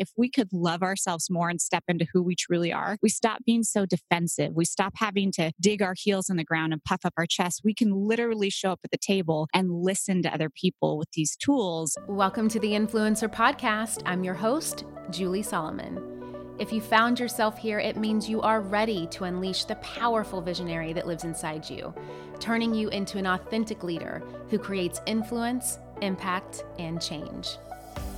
if we could love ourselves more and step into who we truly are, we stop being so defensive. We stop having to dig our heels in the ground and puff up our chest. We can literally show up at the table and listen to other people with these tools. Welcome to the Influencer Podcast. I'm your host, Julie Solomon. If you found yourself here, it means you are ready to unleash the powerful visionary that lives inside you, turning you into an authentic leader who creates influence, impact, and change.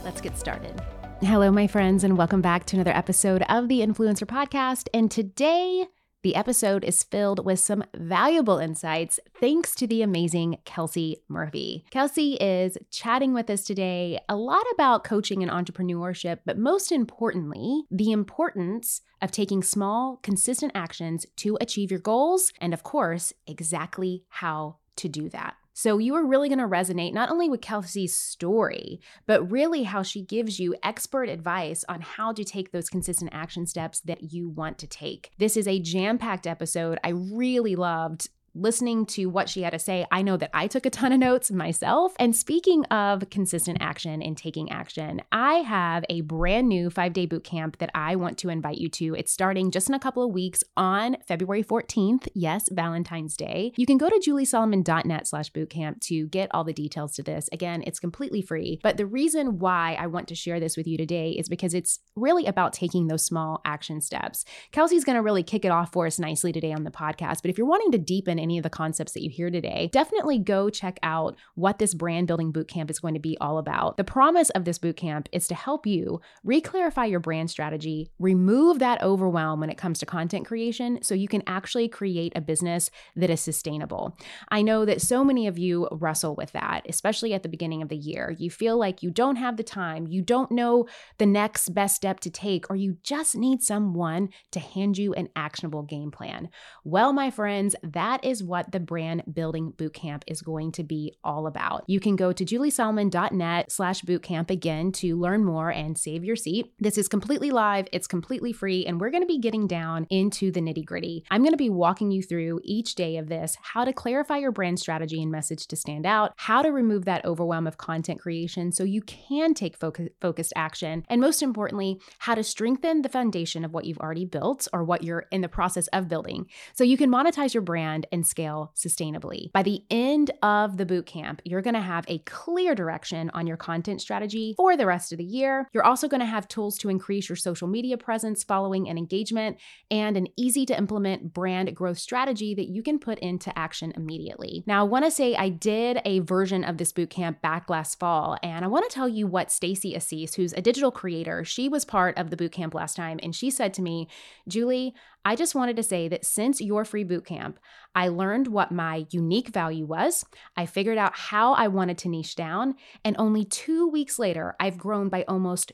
Let's get started. Hello, my friends, and welcome back to another episode of the Influencer Podcast. And today, the episode is filled with some valuable insights thanks to the amazing Kelsey Murphy. Kelsey is chatting with us today a lot about coaching and entrepreneurship, but most importantly, the importance of taking small, consistent actions to achieve your goals, and of course, exactly how to do that. So you are really going to resonate not only with Kelsey's story, but really how she gives you expert advice on how to take those consistent action steps that you want to take. This is a jam packed episode. I really loved listening to what she had to say, I know that I took a ton of notes myself. And speaking of consistent action and taking action, I have a brand new five day boot camp that I want to invite you to. It's starting just in a couple of weeks on February 14th. Yes, Valentine's Day. You can go to juliesolomon.net slash bootcamp to get all the details to this. Again, it's completely free. But the reason why I want to share this with you today is because it's really about taking those small action steps. Kelsey's going to really kick it off for us nicely today on the podcast. But if you're wanting to deepen any of the concepts that you hear today, definitely go check out what this brand building bootcamp is going to be all about. The promise of this bootcamp is to help you reclarify your brand strategy, remove that overwhelm when it comes to content creation so you can actually create a business that is sustainable. I know that so many of you wrestle with that, especially at the beginning of the year. You feel like you don't have the time, you don't know the next best step to take, or you just need someone to hand you an actionable game plan. Well, my friends, that is is what the brand building bootcamp is going to be all about. You can go to juliesolomon.net slash bootcamp again to learn more and save your seat. This is completely live, it's completely free, and we're going to be getting down into the nitty gritty. I'm going to be walking you through each day of this how to clarify your brand strategy and message to stand out, how to remove that overwhelm of content creation so you can take focus, focused action, and most importantly, how to strengthen the foundation of what you've already built or what you're in the process of building so you can monetize your brand and and scale sustainably. By the end of the boot camp, you're going to have a clear direction on your content strategy for the rest of the year. You're also going to have tools to increase your social media presence, following, and engagement, and an easy to implement brand growth strategy that you can put into action immediately. Now, I want to say I did a version of this boot camp back last fall, and I want to tell you what Stacy Assis, who's a digital creator, she was part of the boot camp last time, and she said to me, Julie, I just wanted to say that since your free boot camp, I learned what my unique value was. I figured out how I wanted to niche down. And only two weeks later, I've grown by almost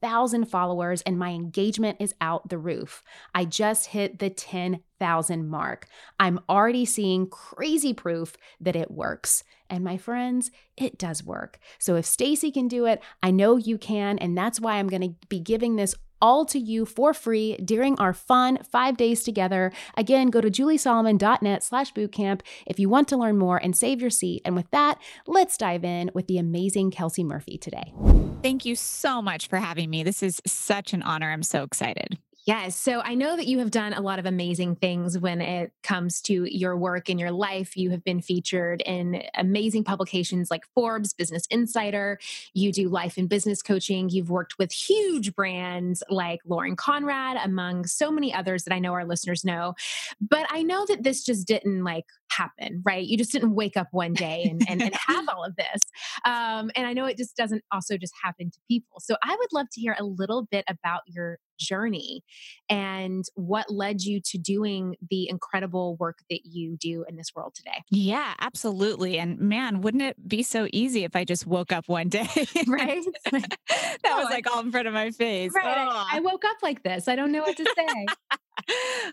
3,000 followers and my engagement is out the roof. I just hit the 10,000 mark. I'm already seeing crazy proof that it works. And my friends, it does work. So if Stacy can do it, I know you can. And that's why I'm going to be giving this all to you for free during our fun five days together. Again, go to juliesolomon.net slash bootcamp if you want to learn more and save your seat. And with that, let's dive in with the amazing Kelsey Murphy today. Thank you so much for having me. This is such an honor. I'm so excited. Yes. So I know that you have done a lot of amazing things when it comes to your work and your life. You have been featured in amazing publications like Forbes, Business Insider. You do life and business coaching. You've worked with huge brands like Lauren Conrad, among so many others that I know our listeners know. But I know that this just didn't like happen, right? You just didn't wake up one day and, and, and have all of this. Um, and I know it just doesn't also just happen to people. So I would love to hear a little bit about your journey and what led you to doing the incredible work that you do in this world today. Yeah, absolutely. And man, wouldn't it be so easy if I just woke up one day? right? that oh, was like all in front of my face. Right. Oh. I woke up like this. I don't know what to say.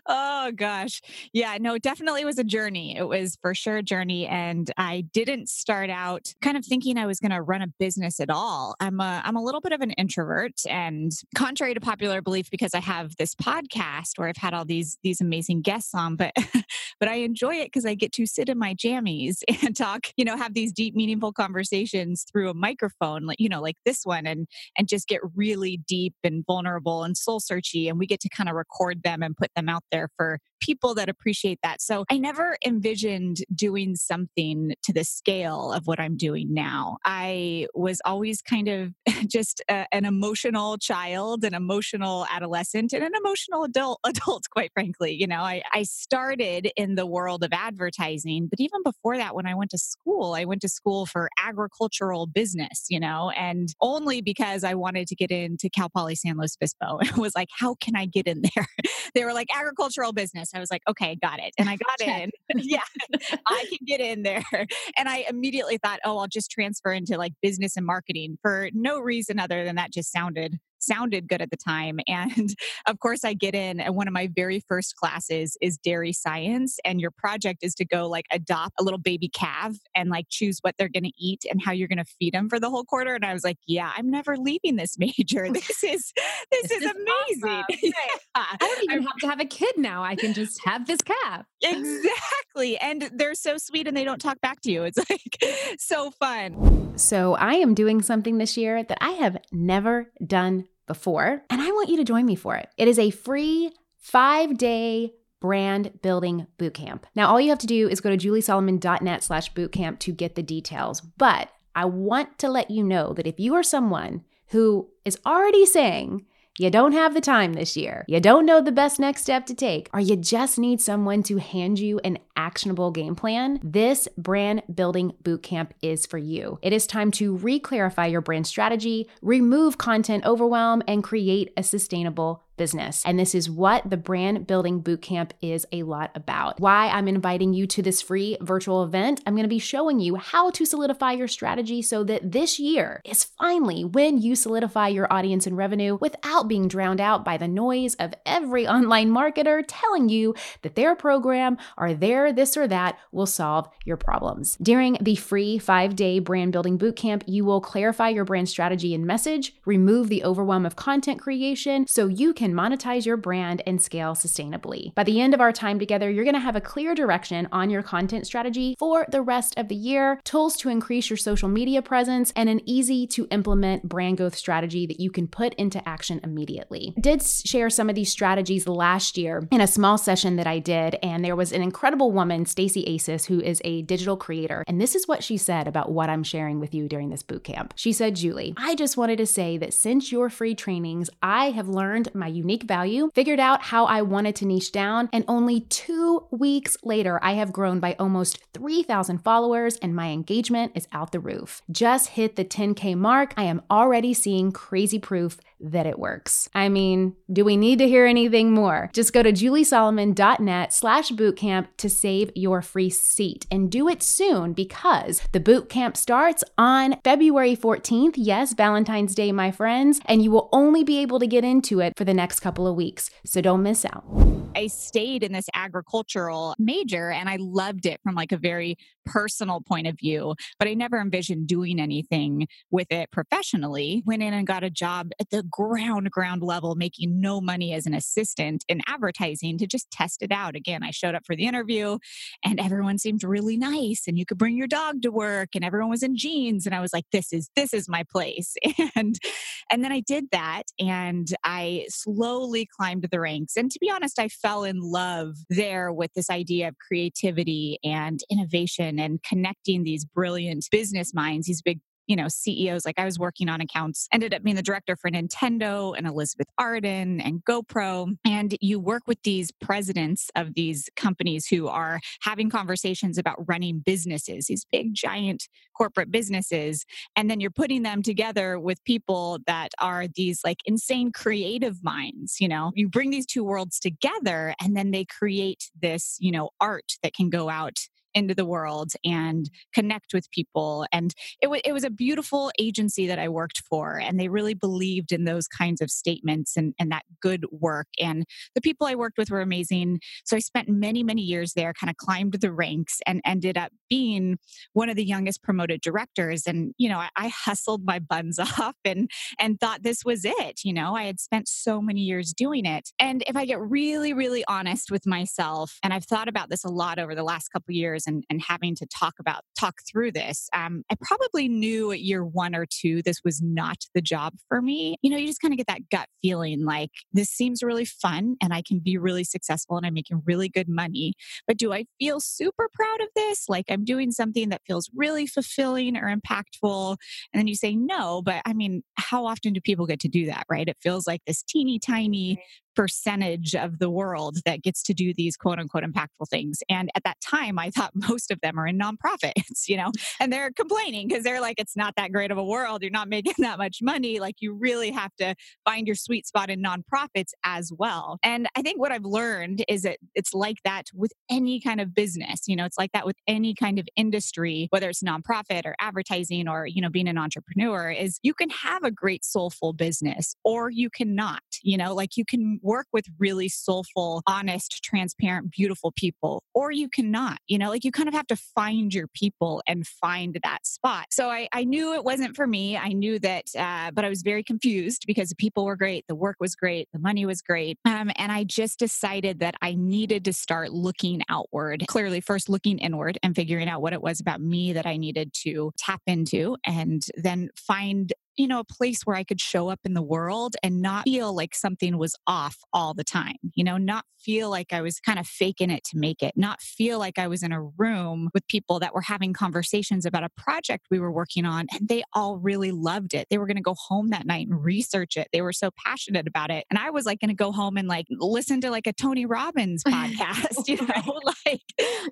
oh gosh. Yeah, no, definitely was a journey. It was for sure a journey. And I didn't start out kind of thinking I was going to run a business at all. I'm a, I'm a little bit of an introvert and contrary to popular belief, because I have this podcast where I've had all these, these amazing guests on, but but I enjoy it because I get to sit in my jammies and talk, you know, have these deep, meaningful conversations through a microphone, like, you know, like this one and and just get really deep and vulnerable and soul searchy. And we get to kind of record them and put them out there for people that appreciate that. So I never envisioned doing something to the scale of what I'm doing now. I was always kind of just a, an emotional child, an emotional adolescent, and an emotional adult, adult quite frankly. You know, I, I started in the world of advertising, but even before that, when I went to school, I went to school for agricultural business, you know, and only because I wanted to get into Cal Poly San Luis Obispo. It was like, how can I get in there? they were like agricultural business. I was like, okay, got it. And I got in. yeah, I can get in there. And I immediately thought, oh, I'll just transfer into like business and marketing for no reason other than that just sounded sounded good at the time. And of course, I get in, and one of my very first classes is dairy science. And your project is to go like adopt a little baby calf and like choose what they're going to eat and how you're going to feed them for the whole quarter. And I was like, yeah, I'm never leaving this major. This is this, this is, is, amazing. Awesome. yeah. I don't even have to have a kid now. I can just have this calf. Exactly. And they're so sweet and they don't talk back to you. It's like so fun. So I am doing something this year that I have never done before, and I want you to join me for it. It is a free five day brand building bootcamp. Now, all you have to do is go to juliesolomon.net slash bootcamp to get the details. But I want to let you know that if you are someone who is already saying, you don't have the time this year, you don't know the best next step to take, or you just need someone to hand you an actionable game plan, this brand building bootcamp is for you. It is time to re clarify your brand strategy, remove content overwhelm, and create a sustainable business. And this is what the brand building bootcamp is a lot about. Why I'm inviting you to this free virtual event. I'm going to be showing you how to solidify your strategy so that this year is finally when you solidify your audience and revenue without being drowned out by the noise of every online marketer telling you that their program or their this or that will solve your problems. During the free five day brand building bootcamp, you will clarify your brand strategy and message, remove the overwhelm of content creation so you can can monetize your brand and scale sustainably. By the end of our time together, you're gonna have a clear direction on your content strategy for the rest of the year, tools to increase your social media presence, and an easy to implement brand growth strategy that you can put into action immediately. I did share some of these strategies last year in a small session that I did, and there was an incredible woman, Stacy Asis, who is a digital creator. And this is what she said about what I'm sharing with you during this bootcamp. She said, Julie, I just wanted to say that since your free trainings, I have learned my unique value, figured out how I wanted to niche down, and only two weeks later, I have grown by almost 3,000 followers and my engagement is out the roof. Just hit the 10K mark. I am already seeing crazy proof that it works. I mean, do we need to hear anything more? Just go to juliesolomon.net slash bootcamp to save your free seat and do it soon because the bootcamp starts on February 14th. Yes, Valentine's Day, my friends, and you will only be able to get into it for the next couple of weeks. So don't miss out. I stayed in this agricultural major and I loved it from like a very personal point of view, but I never envisioned doing anything with it professionally. Went in and got a job at the ground, ground level, making no money as an assistant in advertising to just test it out. Again, I showed up for the interview and everyone seemed really nice and you could bring your dog to work and everyone was in jeans. And I was like, this is, this is my place. And, and then I did that and I slowly climbed the ranks. And to be honest, I fell in love there with this idea of creativity and innovation and connecting these brilliant business minds, these big you know, CEOs. Like I was working on accounts, ended up being the director for Nintendo and Elizabeth Arden and GoPro. And you work with these presidents of these companies who are having conversations about running businesses, these big, giant corporate businesses. And then you're putting them together with people that are these like insane creative minds. You know, you bring these two worlds together and then they create this, you know, art that can go out into the world and connect with people. And it, w- it was a beautiful agency that I worked for. And they really believed in those kinds of statements and, and that good work. And the people I worked with were amazing. So I spent many, many years there, kind of climbed the ranks and ended up being one of the youngest promoted directors. And, you know, I, I hustled my buns off and and thought this was it. You know, I had spent so many years doing it. And if I get really, really honest with myself, and I've thought about this a lot over the last couple years and, and having to talk about talk through this, um, I probably knew at year one or two this was not the job for me. You know, you just kind of get that gut feeling like this seems really fun and I can be really successful and I'm making really good money. But do I feel super proud of this? Like I'm doing something that feels really fulfilling or impactful? And then you say no, but I mean, how often do people get to do that, right? It feels like this teeny tiny percentage of the world that gets to do these quote unquote impactful things. And at that time, I thought most of them are in nonprofits, you know, and they're complaining because they're like, it's not that great of a world. You're not making that much money. Like, you really have to find your sweet spot in nonprofits as well. And I think what I've learned is that it's like that with any kind of business. You know, it's like that with any kind of industry, whether it's nonprofit or advertising or, you know, being an entrepreneur, is you can have a great soulful business or you cannot, you know, like you can work with really soulful, honest, transparent, beautiful people, or you cannot. You know, like you kind of have to find your people and find that spot. So I, I knew it wasn't for me. I knew that, uh, but I was very confused because the people were great, the work was great, the money was great. Um, and I just decided that I needed to start looking outward. Clearly, first looking inward and figuring out what it was about me that I needed to tap into and then find you know, a place where I could show up in the world and not feel like something was off all the time, you know, not feel like I was kind of faking it to make it, not feel like I was in a room with people that were having conversations about a project we were working on and they all really loved it. They were going to go home that night and research it. They were so passionate about it. And I was like going to go home and like listen to like a Tony Robbins podcast, you know, like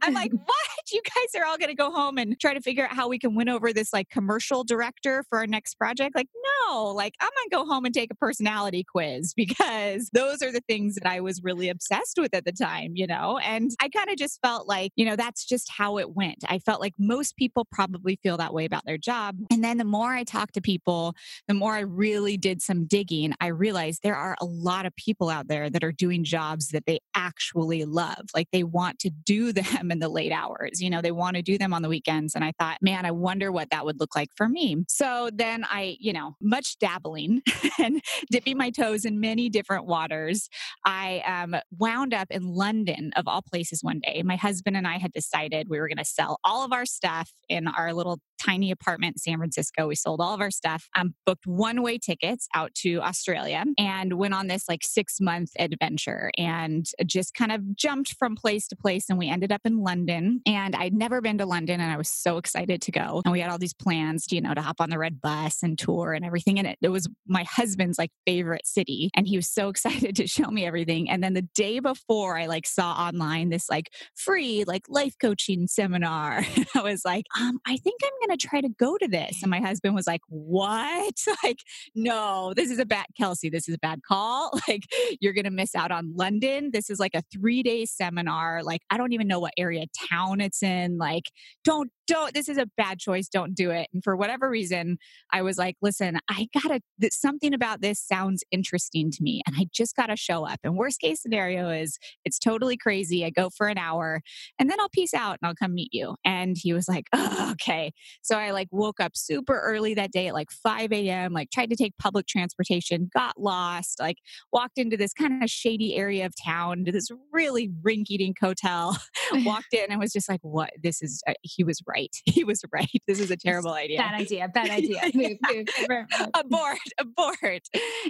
I'm like, what? You guys are all going to go home and try to figure out how we can win over this like commercial director for our next project like, no, like I'm to go home and take a personality quiz because those are the things that I was really obsessed with at the time, you know? And I kind of just felt like, you know, that's just how it went. I felt like most people probably feel that way about their job. And then the more I talked to people, the more I really did some digging, I realized there are a lot of people out there that are doing jobs that they actually love. Like they want to do them in the late hours, you know, they want to do them on the weekends. And I thought, man, I wonder what that would look like for me. So then I, you know, much dabbling and dipping my toes in many different waters, I um, wound up in London, of all places, one day. My husband and I had decided we were going to sell all of our stuff in our little tiny apartment in San Francisco. We sold all of our stuff, um, booked one way tickets out to Australia, and went on this like six month adventure and just kind of jumped from place to place. And we ended up in London. And I'd never been to London, and I was so excited to go. And we had all these plans, to, you know, to hop on the red bus and tour and everything. And it, it was my husband's like favorite city. And he was so excited to show me everything. And then the day before, I like saw online this like free like life coaching seminar. I was like, um, I think I'm going to try to go to this. And my husband was like, What? Like, no, this is a bad, Kelsey, this is a bad call. Like, you're going to miss out on London. This is like a three day seminar. Like, I don't even know what area town it's in. Like, don't, don't, this is a bad choice. Don't do it. And for whatever reason, I was like, Listen, I gotta, something about this sounds interesting to me. And I just gotta show up. And worst case scenario is it's totally crazy. I go for an hour and then I'll peace out and I'll come meet you. And he was like, oh, okay. So I like woke up super early that day at like 5 a.m., like tried to take public transportation, got lost, like walked into this kind of shady area of town to this really rinky dink hotel, walked in and was just like, what? This is, uh, he was right. He was right. This is a terrible idea. Bad idea. Bad idea. move, move, abort, abort.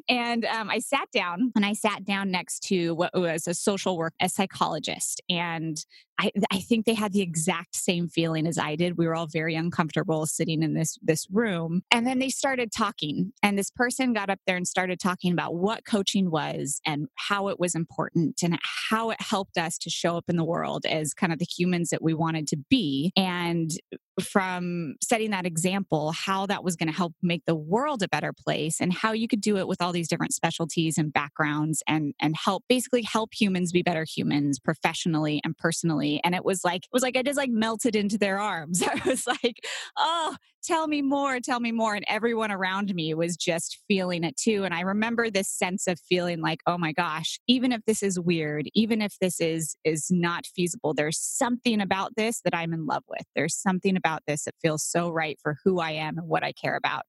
And um, I sat down and I sat down next to what was a social work, a psychologist. And I, I think they had the exact same feeling as I did. We were all very uncomfortable sitting in this this room. And then they started talking. And this person got up there and started talking about what coaching was and how it was important and how it helped us to show up in the world as kind of the humans that we wanted to be. And from setting that example, how that was going to help make the world a better place and how you could do it with all these different specialties and backgrounds and and help basically help humans be better humans professionally and personally family. And it was like, it was like I just like melted into their arms. I was like, oh, tell me more, tell me more. And everyone around me was just feeling it too. And I remember this sense of feeling like, oh my gosh, even if this is weird, even if this is is not feasible, there's something about this that I'm in love with. There's something about this that feels so right for who I am and what I care about.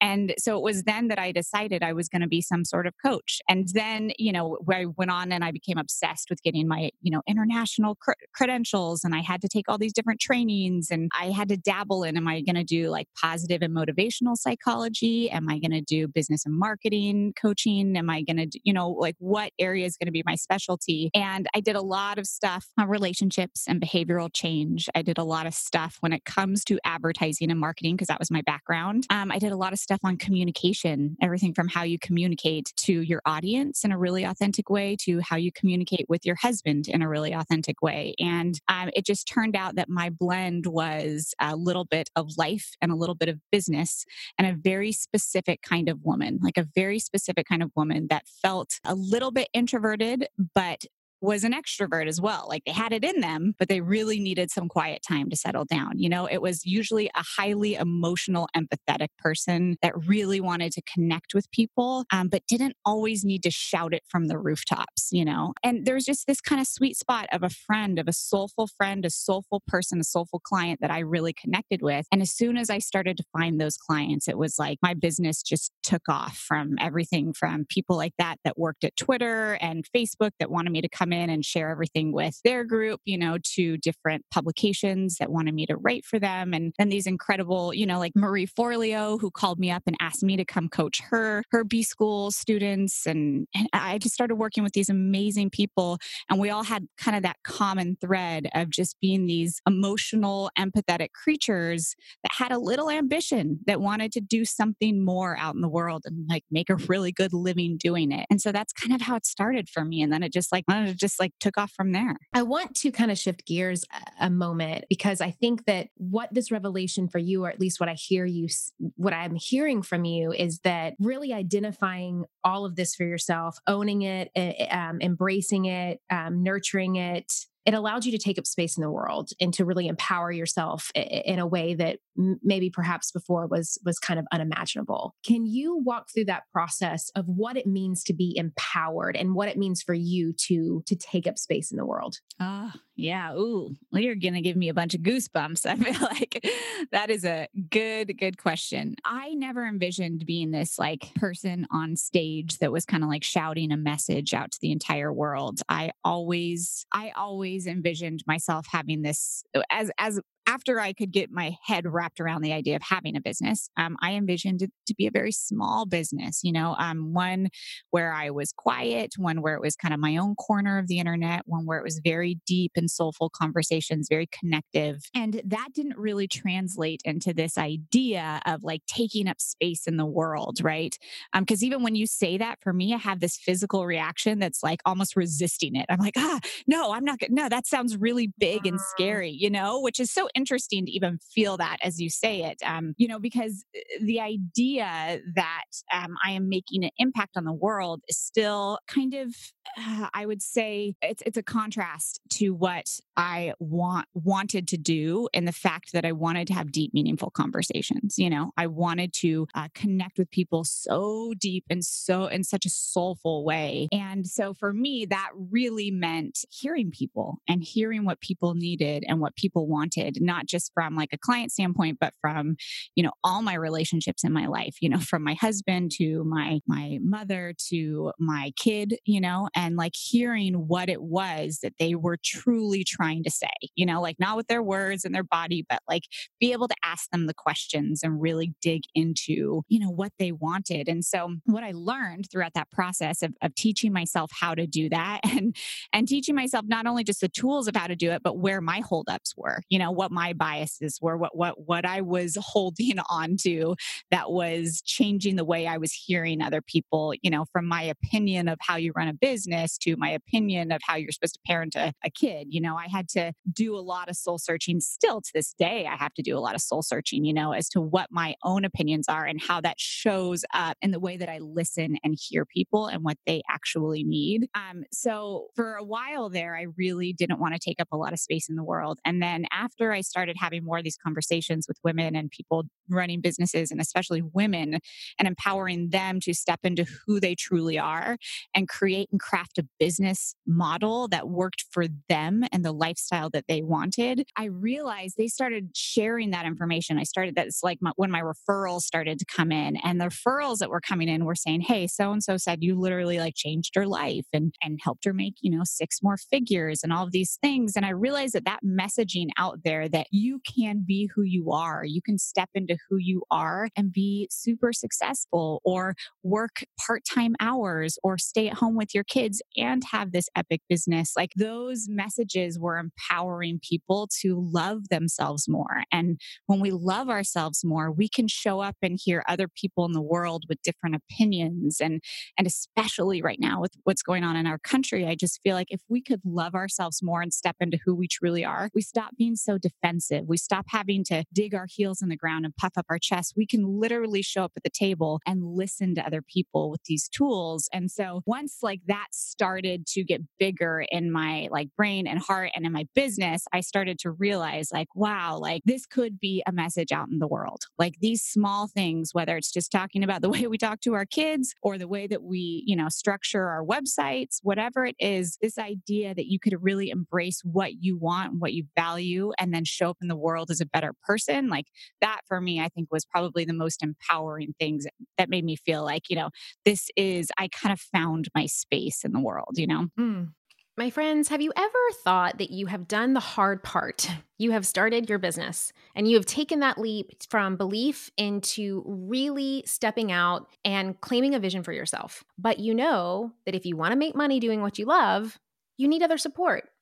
And so it was then that I decided I was going to be some sort of coach. And then, you know, I went on and I became obsessed with getting my, you know, international cr- credentials and I had to take all these different trainings and I had to dabble in am I going to do like positive and motivational psychology? Am I going to do business and marketing coaching? Am I going to, you know, like what area is going to be my specialty? And I did a lot of stuff on relationships and behavioral change. I did a lot of stuff when it comes to advertising and marketing because that was my background. Um, I did a lot of stuff on communication, everything from how you communicate to your audience in a really authentic way to how you communicate with your husband in a really authentic way. And um, it just turned out that my blend was a little bit of life and a little bit of business and a very specific kind of woman, like a very specific kind of woman that felt a little bit introverted, but was an extrovert as well. Like they had it in them, but they really needed some quiet time to settle down. You know, it was usually a highly emotional, empathetic person that really wanted to connect with people, um, but didn't always need to shout it from the rooftops, you know? And there's just this kind of sweet spot of a friend, of a soulful friend, a soulful person, a soulful client that I really connected with. And as soon as I started to find those clients, it was like my business just took off from everything from people like that that worked at Twitter and Facebook that wanted me to come in and share everything with their group, you know, to different publications that wanted me to write for them. And then these incredible, you know, like Marie Forleo, who called me up and asked me to come coach her, her B school students. And, and I just started working with these amazing people. And we all had kind of that common thread of just being these emotional, empathetic creatures that had a little ambition that wanted to do something more out in the world and like make a really good living doing it. And so that's kind of how it started for me. And then it just like just like took off from there. I want to kind of shift gears a moment because I think that what this revelation for you, or at least what I hear you, what I'm hearing from you, is that really identifying all of this for yourself, owning it, um, embracing it, um, nurturing it, it allowed you to take up space in the world and to really empower yourself in a way that maybe perhaps before was was kind of unimaginable. Can you walk through that process of what it means to be empowered and what it means for you to to take up space in the world? Ah uh, yeah. Ooh well, you're gonna give me a bunch of goosebumps. I feel like that is a good good question. I never envisioned being this like person on stage that was kind of like shouting a message out to the entire world. I always i always always envisioned myself having this uh, as as after I could get my head wrapped around the idea of having a business, um, I envisioned it to be a very small business, you know, um, one where I was quiet, one where it was kind of my own corner of the internet, one where it was very deep and soulful conversations, very connective. And that didn't really translate into this idea of like taking up space in the world, right? Because um, even when you say that, for me, I have this physical reaction that's like almost resisting it. I'm like, ah, no, I'm not good. No, that sounds really big and scary, you know, which is so interesting to even feel that as you say it, um, you know, because uh, the idea that um, I am making an impact on the world is still kind of, uh, I would say, it's it's a contrast to what I want wanted to do, and the fact that I wanted to have deep, meaningful conversations. You know, I wanted to uh, connect with people so deep and so in such a soulful way, and so for me, that really meant hearing people and hearing what people needed and what people wanted not just from like a client standpoint but from you know all my relationships in my life you know from my husband to my my mother to my kid you know and like hearing what it was that they were truly trying to say you know like not with their words and their body but like be able to ask them the questions and really dig into you know what they wanted. And so what i learned throughout that process of, of teaching myself how to do that and and teaching myself not only just the tools of how to do it but where my holdups were you know what my biases were, what what what I was holding on to that was changing the way I was hearing other people, you know, from my opinion of how you run a business to my opinion of how you're supposed to parent a, a kid. You know, I had to do a lot of soul searching. Still to this day, I have to do a lot of soul searching, you know, as to what my own opinions are and how that shows up in the way that I listen and hear people and what they actually need. Um, so for a while there, I really didn't want to take up a lot of space in the world. And then after I started having more of these conversations with women and people running businesses and especially women and empowering them to step into who they truly are and create and craft a business model that worked for them and the lifestyle that they wanted, I realized they started sharing that information. I started that's like my, when my referrals started to come in and the referrals that were coming in were saying, Hey, so and so said you literally like changed her life and, and helped her make, you know, six more figures and all of these things. And I realized that that messaging out there that you can be who you are, you can step into who you are and be super successful or work part time hours or stay at home with your kids and have this epic business. Like those messages were empowering people to love themselves more. And when we love ourselves more, we can show up and hear other people in the world with different opinions. And, and especially right now with what's going on in our country, I just feel like if we could love ourselves more and step into who we truly are, we stop being so defensive. We stop having to dig our heels in the ground and puff up our chest. We can literally show up at the table and listen to other people with these tools. And so once like that started to get bigger in my like brain and heart and in my business, I started to realize like, wow, like this could be a message out in the world. Like these small things, whether it's just talking about the way we talk to our kids or the way that we, you know, structure our websites, whatever it is, this idea that you could really embrace what you want, what you value, and then show up in the world as a better person, like that for me, I think was probably the most empowering things that made me feel like, you know, this is, I kind of found my space in the world, you know? Mm. My friends, have you ever thought that you have done the hard part? You have started your business and you have taken that leap from belief into really stepping out and claiming a vision for yourself. But you know that if you want to make money doing what you love, you need other support.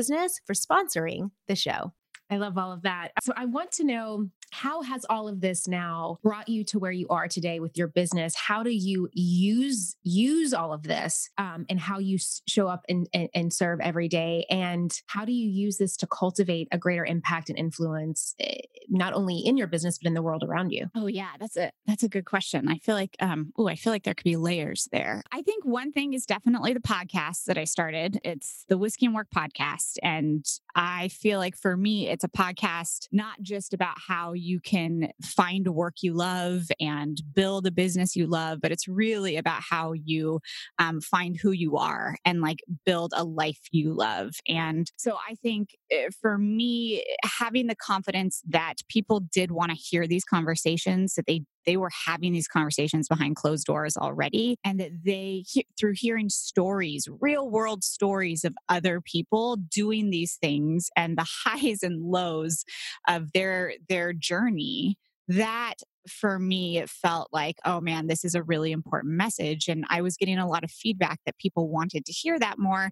Business for sponsoring the show. I love all of that. So I want to know how has all of this now brought you to where you are today with your business? How do you use use all of this um, and how you show up and, and, and serve every day? And how do you use this to cultivate a greater impact and influence, eh, not only in your business but in the world around you? Oh yeah, that's a that's a good question. I feel like um, oh, I feel like there could be layers there. I think one thing is definitely the podcast that I started. It's the Whiskey and Work podcast, and I feel like for me, it's a podcast not just about how you can find a work you love and build a business you love, but it's really about how you um, find who you are and like build a life you love. And so I think eh, for me, having the confidence that people did want to hear these conversations, that they they were having these conversations behind closed doors already and that they through hearing stories real world stories of other people doing these things and the highs and lows of their their journey that for me, it felt like, oh man, this is a really important message. And I was getting a lot of feedback that people wanted to hear that more.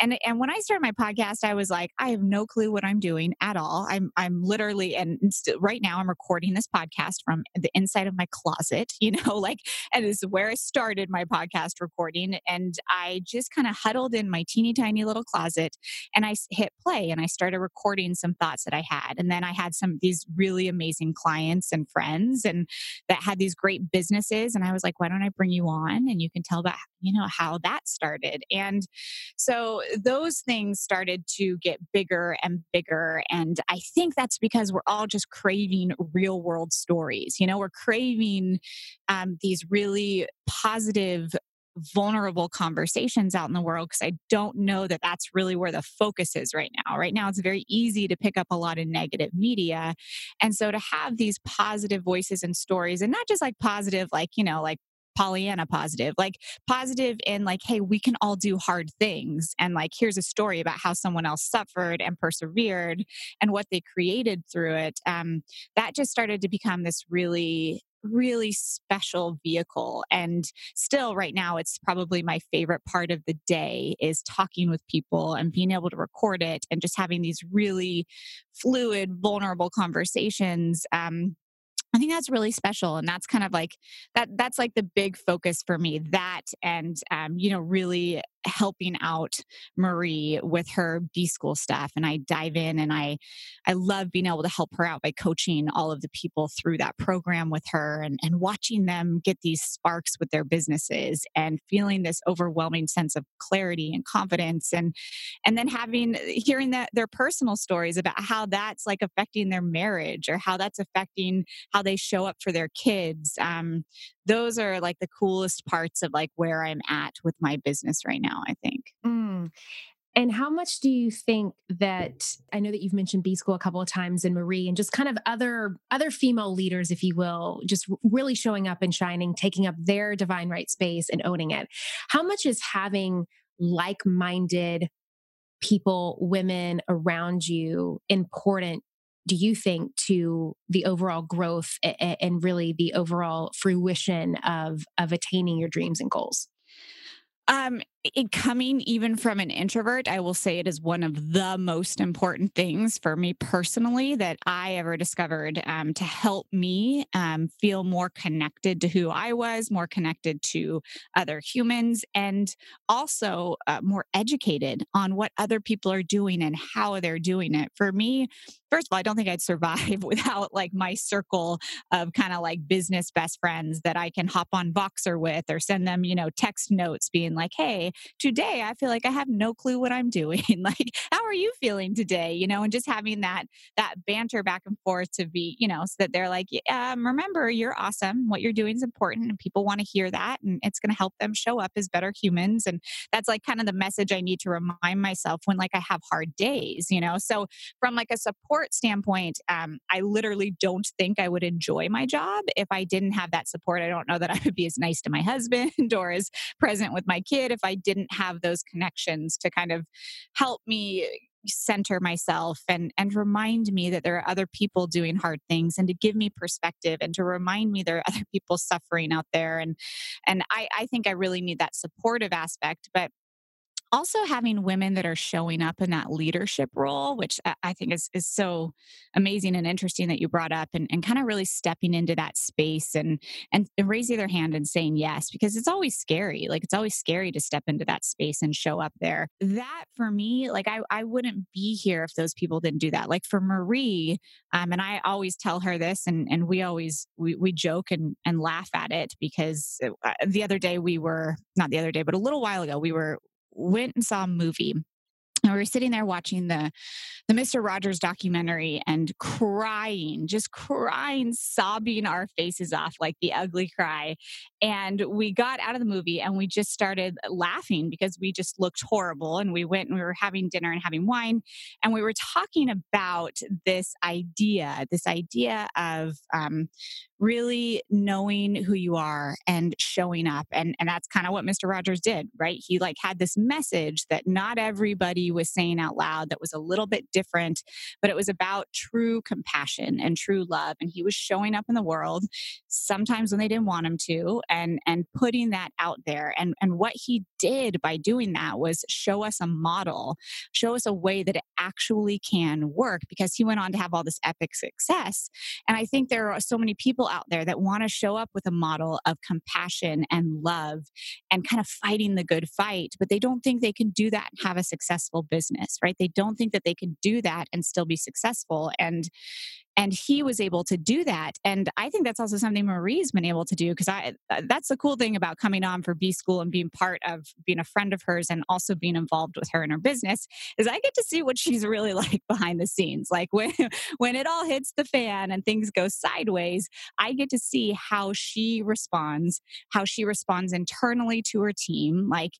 And and when I started my podcast, I was like, I have no clue what I'm doing at all. I'm I'm literally and st- right now I'm recording this podcast from the inside of my closet, you know, like and this is where I started my podcast recording. And I just kind of huddled in my teeny tiny little closet and I hit play and I started recording some thoughts that I had. And then I had some these really amazing clients and friends and that had these great businesses. And I was like, why don't I bring you on? And you can tell about, you know, how that started. And so those things started to get bigger and bigger. And I think that's because we're all just craving real world stories. You know, we're craving um, these really positive vulnerable conversations out in the world because I don't know that that's really where the focus is right now. Right now, it's very easy to pick up a lot of negative media. And so to have these positive voices and stories, and not just like positive, like, you know, like Pollyanna positive, like positive in like, hey, we can all do hard things. And like, here's a story about how someone else suffered and persevered and what they created through it. Um, that just started to become this really really special vehicle and still right now it's probably my favorite part of the day is talking with people and being able to record it and just having these really fluid vulnerable conversations um, I think that's really special. And that's kind of like that, that's like the big focus for me. That and, um, you know, really helping out Marie with her B school stuff. And I dive in and I, I love being able to help her out by coaching all of the people through that program with her and, and watching them get these sparks with their businesses and feeling this overwhelming sense of clarity and confidence. And, and then having, hearing that their personal stories about how that's like affecting their marriage or how that's affecting how they show up for their kids. Um, those are like the coolest parts of like where I'm at with my business right now, I think. Mm. And how much do you think that I know that you've mentioned B School a couple of times and Marie and just kind of other other female leaders, if you will, just really showing up and shining, taking up their divine right space and owning it. How much is having like-minded people, women around you important do you think to the overall growth and really the overall fruition of of attaining your dreams and goals? Um, it coming even from an introvert, I will say it is one of the most important things for me personally that I ever discovered um, to help me um, feel more connected to who I was, more connected to other humans, and also uh, more educated on what other people are doing and how they're doing it. For me, first of all, I don't think I'd survive without like my circle of kind of like business best friends that I can hop on Voxer with or send them, you know, text notes being like, hey, today I feel like I have no clue what I'm doing. like, how are you feeling today? You know, and just having that that banter back and forth to be, you know, so that they're like, um, remember, you're awesome. What you're doing is important and people want to hear that. And it's going to help them show up as better humans. And that's like kind of the message I need to remind myself when like I have hard days, you know? So from like a support standpoint, um, I literally don't think I would enjoy my job if I didn't have that support. I don't know that I would be as nice to my husband or as present with my kid if I didn't have those connections to kind of help me center myself and and remind me that there are other people doing hard things and to give me perspective and to remind me there are other people suffering out there. And and I, I think I really need that supportive aspect but also having women that are showing up in that leadership role which i think is, is so amazing and interesting that you brought up and, and kind of really stepping into that space and, and raising their hand and saying yes because it's always scary like it's always scary to step into that space and show up there. That for me like i, I wouldn't be here if those people didn't do that. Like for marie um, and i always tell her this and and we always we, we joke and and laugh at it because uh, the other day we were not the other day but a little while ago we were went and saw a movie and we were sitting there watching the the Mr. Rogers documentary and crying, just crying, sobbing our faces off like the ugly cry. And we got out of the movie and we just started laughing because we just looked horrible. And we went and we were having dinner and having wine. And we were talking about this idea, this idea of um, really knowing who you are and showing up. And, and that's kind of what Mr. Rogers did, right? He like had this message that not everybody was saying out loud that was a little bit different, but it was about true compassion and true love. And he was showing up in the world sometimes when they didn't want him to and, and putting that out there. And, and what he did by doing that was show us a model, show us a way that it actually can work because he went on to have all this epic success. And I think there are so many people out there that want to show up with a model of compassion and love and kind of fighting the good fight, but they don't think they can do that and have a successful business, right? They don't think that they can do that and still be successful. And And he was able to do that. And I think that's also something Marie's been able to do because I uh, that's the cool thing about coming on for B School and being part of being a friend of hers and also being involved with her in her business is I get to see what she's really like behind the scenes. Like when when it all hits the fan and things go sideways, I get to see how she responds, how she responds internally to her team. Like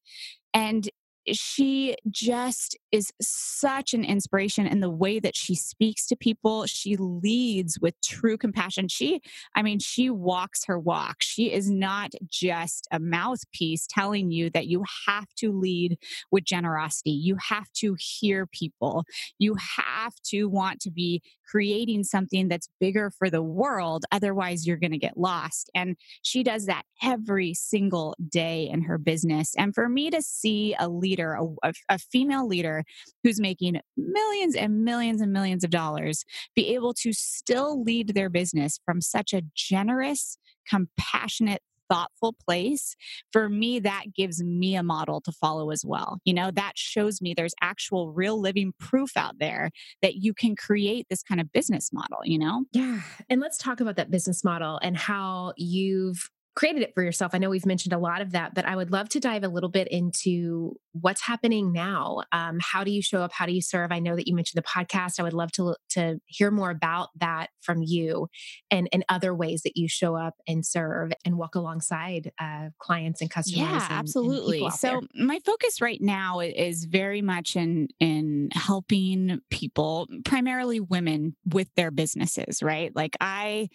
and she just is such an inspiration in the way that she speaks to people. She leads with true compassion. She, I mean, she walks her walk. She is not just a mouthpiece telling you that you have to lead with generosity. You have to hear people. You have to want to be creating something that's bigger for the world. Otherwise, you're going to get lost. And she does that every single day in her business. And for me to see a leader, a, a female leader who's making millions and millions and millions of dollars, be able to still lead their business from such a generous, compassionate, thoughtful place, for me, that gives me a model to follow as well. You know, that shows me there's actual real living proof out there that you can create this kind of business model, you know? Yeah. And let's talk about that business model and how you've created it for yourself. I know we've mentioned a lot of that, but I would love to dive a little bit into what's happening now. Um, how do you show up? How do you serve? I know that you mentioned the podcast. I would love to to hear more about that from you, and and other ways that you show up and serve and walk alongside uh, clients and customers. Yeah, and, absolutely. And so there. my focus right now is very much in in helping people, primarily women, with their businesses. Right, like I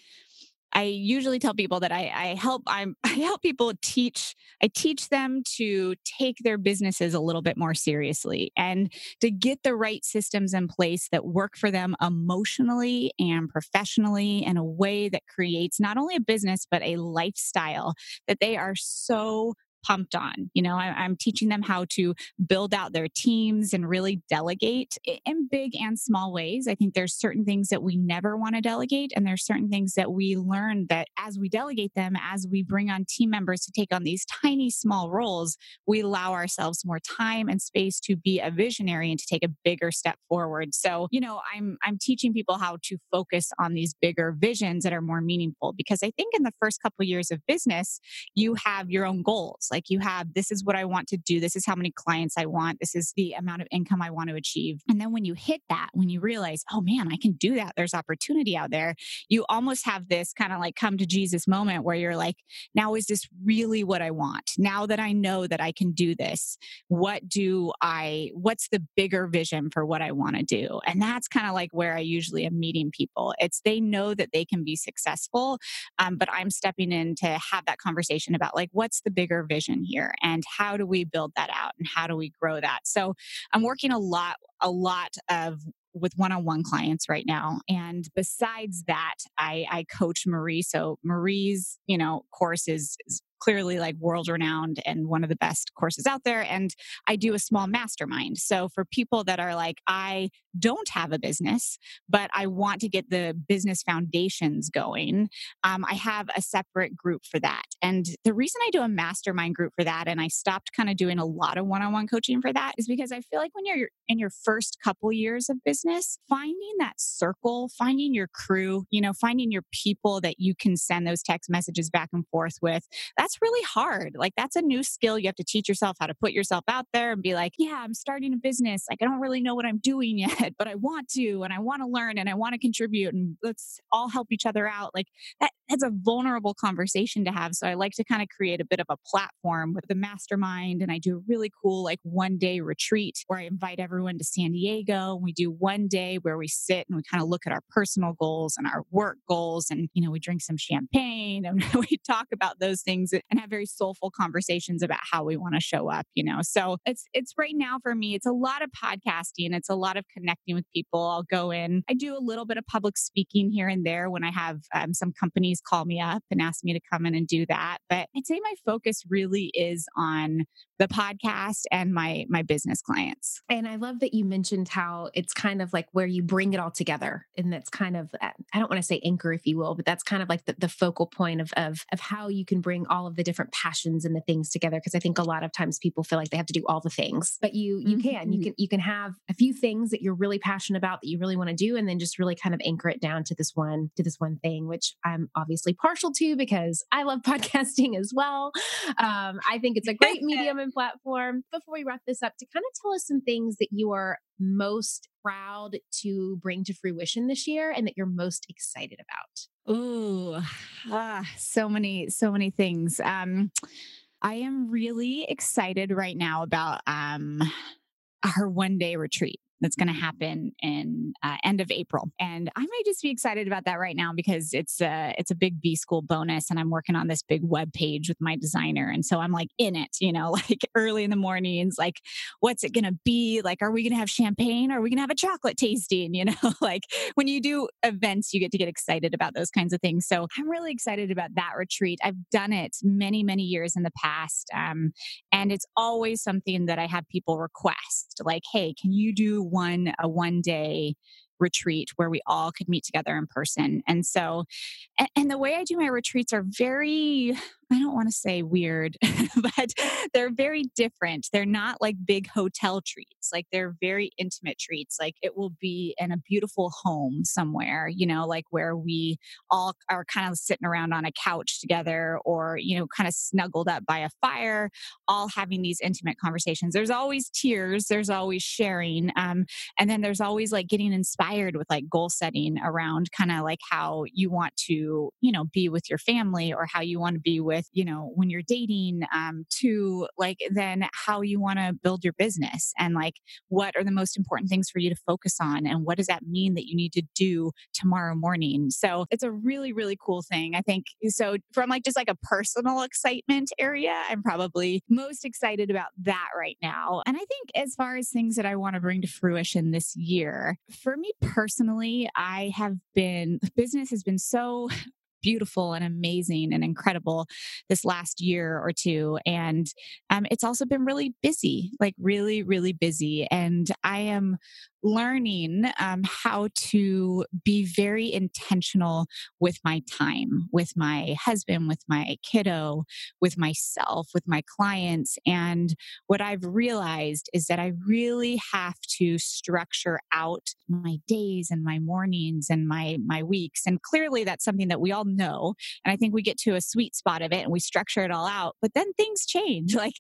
I usually tell people that I, I help I'm, I help people teach I teach them to take their businesses a little bit more seriously and to get the right systems in place that work for them emotionally and professionally in a way that creates not only a business but a lifestyle that they are so pumped on. You know, I, am teaching them how to build out their teams and really delegate in big and small ways. I think there's certain things that we never want to delegate, and there's certain things that we learn that as we delegate them, as we bring on team members to take on these tiny, small roles, we allow ourselves more time and space to be a visionary and to take a bigger step forward. So, you know, I'm I'm teaching people how to focus on these bigger visions that are more meaningful because I think in the first couple years of business, you have your own goals like you have, this is what I want to do. This is how many clients I want. This is the amount of income I want to achieve. And then when you hit that, when you realize, oh man, I can do that, there's opportunity out there, you almost have this kind of like come to Jesus moment where you're like, now is this really what I want? Now that I know that I can do this, what do I, what's the bigger vision for what I want to do? And that's kind of like where I usually am meeting people. It's they know that they can be successful, um, but I'm stepping in to have that conversation about like, what's the bigger vision? Vision here and how do we build that out and how do we grow that? So i'm working a lot a lot of with one-on-one clients right now and besides that i i coach marie so marie's you know course is, is clearly like world renowned and one of the best courses out there. And I do a small mastermind. So for people that are like, I don't have a business, but I want to get the business foundations going, um, I have a separate group for that. And the reason I do a mastermind group for that, and I stopped kind of doing a lot of one on one coaching for that, is because I feel like when you're in your first couple years of business, finding that circle, finding your crew, you know, finding your people that you can send those text messages back and forth with, that's that's really hard. Like that's a new skill. You have to teach yourself how to put yourself out there and be like, yeah, I'm starting a business. Like I don't really know what I'm doing yet, but I want to and I want to learn and I want to contribute and let's all help each other out. Like that that's a vulnerable conversation to have. So I like to kind of create a bit of a platform with the mastermind and I do a really cool like one day retreat where I invite everyone to San Diego and we do one day where we sit and we kind of look at our personal goals and our work goals and you know we drink some champagne and we talk about those things and have very soulful conversations about how we want to show up, you know. So it's it's right now for me, it's a lot of podcasting, it's a lot of connecting with people. I'll go in. I do a little bit of public speaking here and there when I have um, some companies call me up and ask me to come in and do that. But I'd say my focus really is on the podcast and my my business clients. And I love that you mentioned how it's kind of like where you bring it all together. And that's kind of I don't want to say anchor, if you will, but that's kind of like the, the focal point of, of of how you can bring all all of the different passions and the things together because I think a lot of times people feel like they have to do all the things. But you you mm-hmm. can. You can you can have a few things that you're really passionate about that you really want to do and then just really kind of anchor it down to this one to this one thing which I'm obviously partial to because I love podcasting as well. Um, I think it's a great medium and platform. Before we wrap this up to kind of tell us some things that you are most proud to bring to fruition this year and that you're most excited about? Ooh, ah, so many, so many things. Um, I am really excited right now about um, our one day retreat that's going to happen in uh, end of April. And I might just be excited about that right now because it's a it's a big B school bonus, and I'm working on this big web page with my designer, and so I'm like in it, you know, like early in the mornings, like what's it going to be? Like, are we going to have champagne? Are we going to have a chocolate tasting? You know, like when you do events, you get to get excited about those kinds of things. So I'm really excited about that retreat. I've done it many many years in the past, um, and it's always something that I have people request, like, hey, can you do one a one day retreat where we all could meet together in person. And so, and, and, the way I do my retreats are very I don't want to say weird, but they're very different. They're not like big hotel treats. Like they're very intimate treats. Like it will be in a beautiful home somewhere, you know, like where we all are kind of sitting around on a couch together or, you know, kind of snuggled up by a fire, all having these intimate conversations. There's always tears, there's always sharing. Um, and then there's always like getting inspired with like goal setting around kind of like how you want to, you know, be with your family or how you want to be with with you know when you're dating um, to like then how you want to build your business and like what are the most important things for you to focus on and what does that mean that you need to do tomorrow morning? So it's a really really cool thing i think so from like just like a personal excitement area i'm probably most excited about that right now and i think as far as things that i want to bring to fruition this year for me personally i have been business has been so beautiful and amazing and incredible this last year or two. And um, it's also been really busy, like really, really busy. And I am learning um, how to be very intentional with my time, with my husband, with my kiddo, with myself, with my clients. And what I've realized is that I really have to structure out my days and my mornings and my my weeks. And clearly that's something that we all know. And I think we get to a sweet spot of it and we structure it all out. But then things change. Like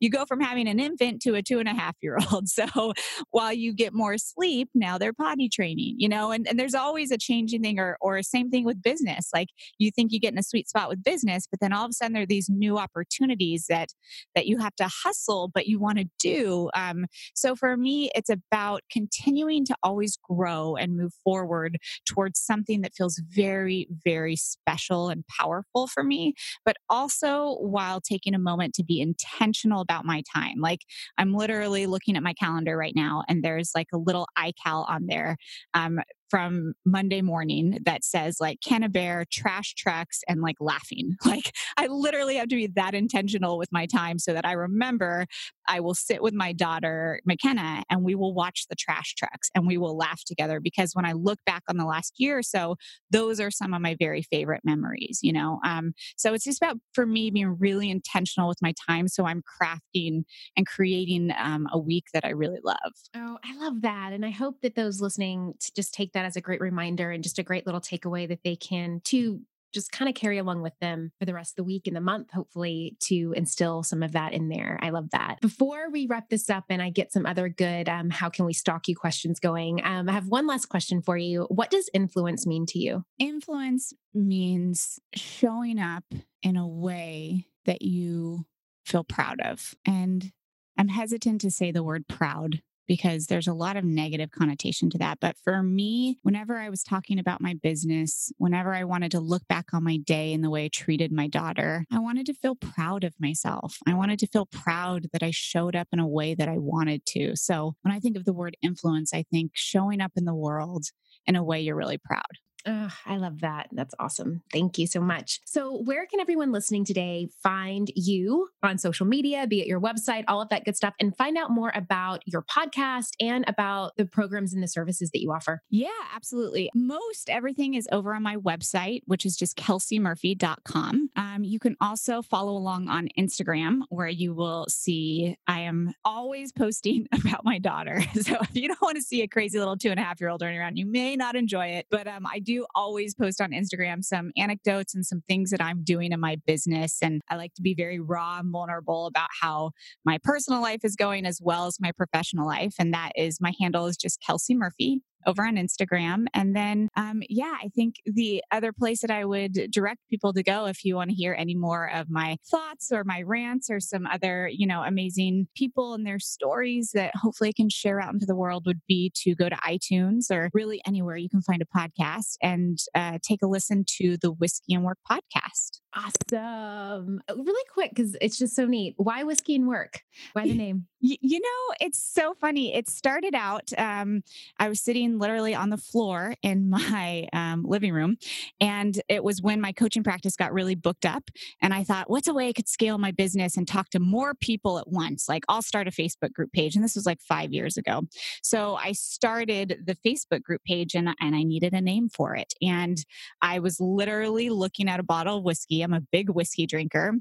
you go from having an infant to a two and a half year old. So while you get more sleep, now they're potty training, you know, and, and there's always a changing thing or or same thing with business. Like you think you get in a sweet spot with business, but then all of a sudden there are these new opportunities that that you have to hustle, but you want to do. Um, so for me, it's about continuing to always grow and move forward towards something that feels very, very special and powerful for me, but also while taking a moment to be intentional about my time. Like I'm literally looking at my calendar right now and there's like a little iCal on there um, from Monday morning that says like can a bear, trash trucks, and like laughing. Like I literally have to be that intentional with my time so that I remember I will sit with my daughter, McKenna, and we will watch the trash trucks and we will laugh together because when I look back on the last year or so, those are some of my very favorite memories, you know? Um, so it's just about for me being really intentional with my time. So I'm crafting and creating um, a week that I really love. Oh, I love that. And I hope that those listening to just take that that as a great reminder and just a great little takeaway that they can to just kind of carry along with them for the rest of the week and the month, hopefully, to instill some of that in there. I love that. Before we wrap this up and I get some other good, um, how can we stalk you questions going, um, I have one last question for you. What does influence mean to you? Influence means showing up in a way that you feel proud of. And I'm hesitant to say the word proud because there's a lot of negative connotation to that. But for me, whenever I was talking about my business, whenever I wanted to look back on my day and the way I treated my daughter, I wanted to feel proud of myself. I wanted to feel proud that I showed up in a way that I wanted to. So when I think of the word influence, I think showing up in the world in a way you're really proud. Oh, I love that. That's awesome. Thank you so much. So, where can everyone listening today find you on social media, be it your website, all of that good stuff, and find out more about your podcast and about the programs and the services that you offer? Yeah, absolutely. Most everything is over on my website, which is just kelseymurphy.com. Um, you can also follow along on Instagram, where you will see I am always posting about my daughter. So if you don't want to see a crazy little two and a half year old running around, you may not enjoy it. But um, I do always post on Instagram some anecdotes and some things that I'm doing in my business. And I like to be very raw and vulnerable about how my personal life is going as well as my professional life. And that is my handle is just Kelsey Murphy over on Instagram. And then, um, yeah, I think the other place that I would direct people to go if you want to hear any more of my thoughts or my rants or some other, you know, amazing people and their stories that hopefully I can share out into the world would be to go to iTunes or really anywhere you can find a podcast and uh, take a listen to the Whiskey and Work podcast. Awesome. Uh, really quick, because it's just so neat. Why Whiskey and Work? Why the name? You, you know, it's so funny. It started out, um, I was sitting literally on the floor in my um, living room. And it was when my coaching practice got really booked up. And I thought, what's a way I could scale my business and talk to more people at once? Like, I'll start a Facebook group page. And this was like five years ago. So I started the Facebook group page and, and I needed a name for it. And I was literally looking at a bottle of whiskey. I'm a big whiskey drinker.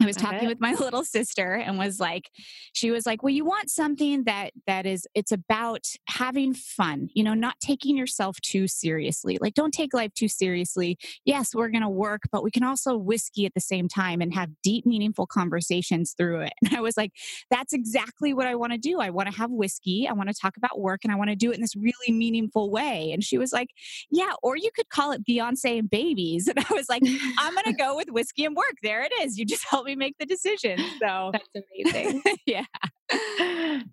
I was talking uh-huh. with my little sister and was like, she was like, well, you want something that that is it's about having fun, you know, not taking yourself too seriously. Like, don't take life too seriously. Yes, we're gonna work, but we can also whiskey at the same time and have deep, meaningful conversations through it. And I was like, that's exactly what I want to do. I want to have whiskey. I want to talk about work and I want to do it in this really meaningful way. And she was like, Yeah, or you could call it Beyonce and babies. And I was like, I'm gonna go with whiskey and work. There it is. You just help me make the decision. So that's amazing. yeah.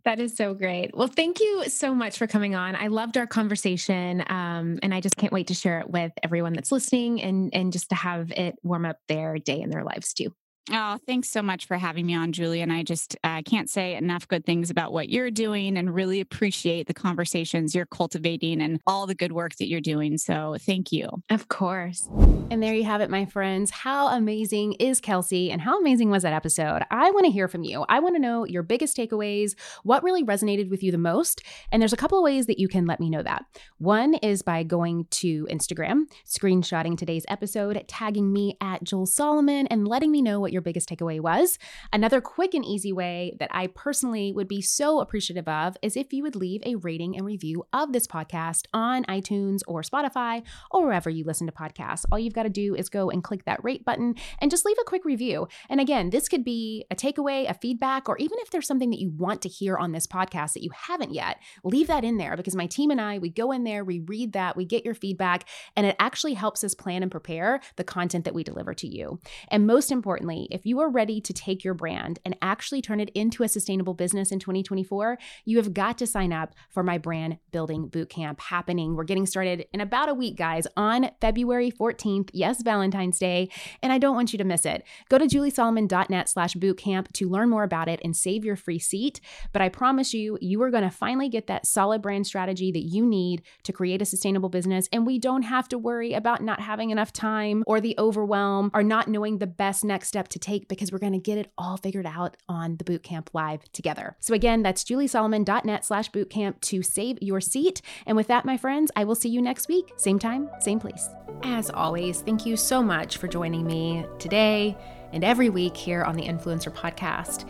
That is so great. Well, thank you so much for coming on. I loved our conversation, um, and I just can't wait to share it with everyone that's listening, and and just to have it warm up their day in their lives too. Oh, thanks so much for having me on, Julie. And I just uh, can't say enough good things about what you're doing and really appreciate the conversations you're cultivating and all the good work that you're doing. So thank you. Of course. And there you have it, my friends. How amazing is Kelsey and how amazing was that episode? I want to hear from you. I want to know your biggest takeaways, what really resonated with you the most. And there's a couple of ways that you can let me know that. One is by going to Instagram, screenshotting today's episode, tagging me at Julie Solomon, and letting me know what your your biggest takeaway was. Another quick and easy way that I personally would be so appreciative of is if you would leave a rating and review of this podcast on iTunes or Spotify or wherever you listen to podcasts. All you've got to do is go and click that rate button and just leave a quick review. And again, this could be a takeaway, a feedback, or even if there's something that you want to hear on this podcast that you haven't yet, leave that in there because my team and I, we go in there, we read that, we get your feedback, and it actually helps us plan and prepare the content that we deliver to you. And most importantly, if you are ready to take your brand and actually turn it into a sustainable business in 2024, you have got to sign up for my brand building bootcamp happening. We're getting started in about a week, guys, on February 14th. Yes, Valentine's Day. And I don't want you to miss it. Go to juliesolomon.net slash bootcamp to learn more about it and save your free seat. But I promise you, you are going to finally get that solid brand strategy that you need to create a sustainable business. And we don't have to worry about not having enough time or the overwhelm or not knowing the best next step to take because we're going to get it all figured out on the bootcamp live together. So again, that's juliesolomon.net slash bootcamp to save your seat. And with that, my friends, I will see you next week. Same time, same place. As always, thank you so much for joining me today and every week here on the Influencer Podcast.